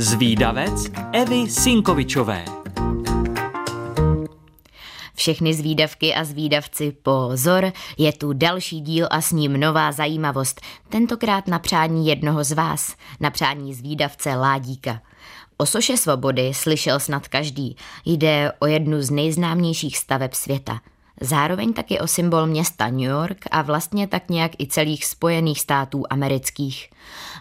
Zvídavec Evy Sinkovičové. Všechny zvídavky a zvídavci pozor, je tu další díl a s ním nová zajímavost. Tentokrát na přání jednoho z vás, na přání zvídavce Ládíka. O soše svobody slyšel snad každý. Jde o jednu z nejznámějších staveb světa – Zároveň taky o symbol města New York a vlastně tak nějak i celých spojených států amerických.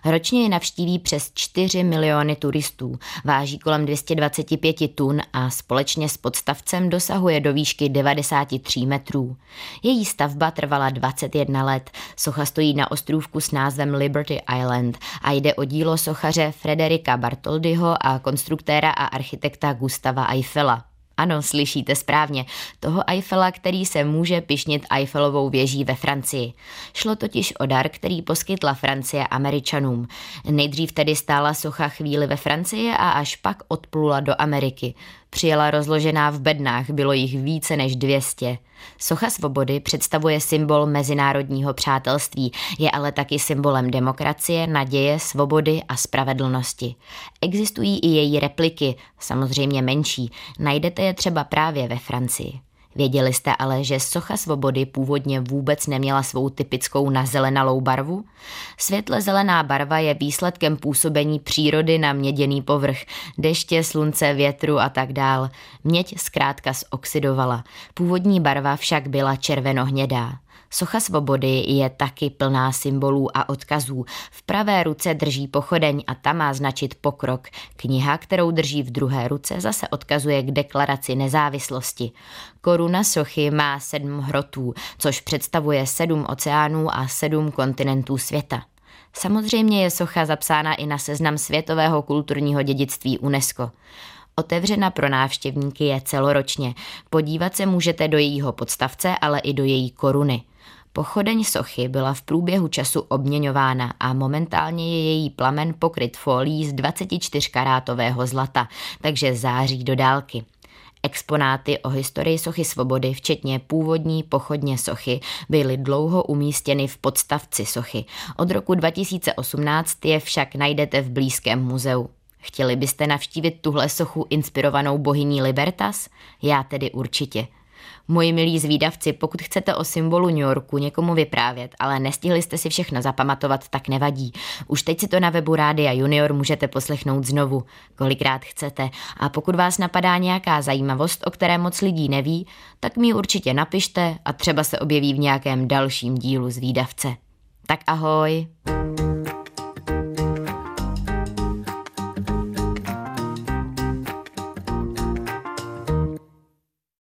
Ročně je navštíví přes 4 miliony turistů, váží kolem 225 tun a společně s podstavcem dosahuje do výšky 93 metrů. Její stavba trvala 21 let, socha stojí na ostrůvku s názvem Liberty Island a jde o dílo sochaře Frederika Bartoldyho a konstruktéra a architekta Gustava Eiffela. Ano, slyšíte správně, toho Eiffela, který se může pišnit Eiffelovou věží ve Francii. Šlo totiž o dar, který poskytla Francie Američanům. Nejdřív tedy stála socha chvíli ve Francii a až pak odplula do Ameriky. Přijela rozložená v bednách, bylo jich více než 200. Socha svobody představuje symbol mezinárodního přátelství, je ale taky symbolem demokracie, naděje, svobody a spravedlnosti. Existují i její repliky, samozřejmě menší, najdete je třeba právě ve Francii. Věděli jste ale, že socha svobody původně vůbec neměla svou typickou nazelenalou barvu? Světle zelená barva je výsledkem působení přírody na měděný povrch, deště, slunce, větru a tak dál. Měď zkrátka zoxidovala. Původní barva však byla červenohnědá. Socha svobody je taky plná symbolů a odkazů. V pravé ruce drží pochodeň a ta má značit pokrok. Kniha, kterou drží v druhé ruce, zase odkazuje k deklaraci nezávislosti. Koruna sochy má sedm hrotů, což představuje sedm oceánů a sedm kontinentů světa. Samozřejmě je socha zapsána i na seznam světového kulturního dědictví UNESCO. Otevřena pro návštěvníky je celoročně. Podívat se můžete do jejího podstavce, ale i do její koruny. Pochodeň sochy byla v průběhu času obměňována a momentálně je její plamen pokryt folí z 24-karátového zlata, takže září do dálky. Exponáty o historii sochy svobody, včetně původní pochodně sochy, byly dlouho umístěny v podstavci sochy. Od roku 2018 je však najdete v blízkém muzeu. Chtěli byste navštívit tuhle sochu inspirovanou bohyní Libertas? Já tedy určitě. Moji milí zvídavci, pokud chcete o symbolu New Yorku někomu vyprávět, ale nestihli jste si všechno zapamatovat, tak nevadí. Už teď si to na webu Rádia Junior můžete poslechnout znovu, kolikrát chcete. A pokud vás napadá nějaká zajímavost, o které moc lidí neví, tak mi určitě napište a třeba se objeví v nějakém dalším dílu zvídavce. Tak ahoj!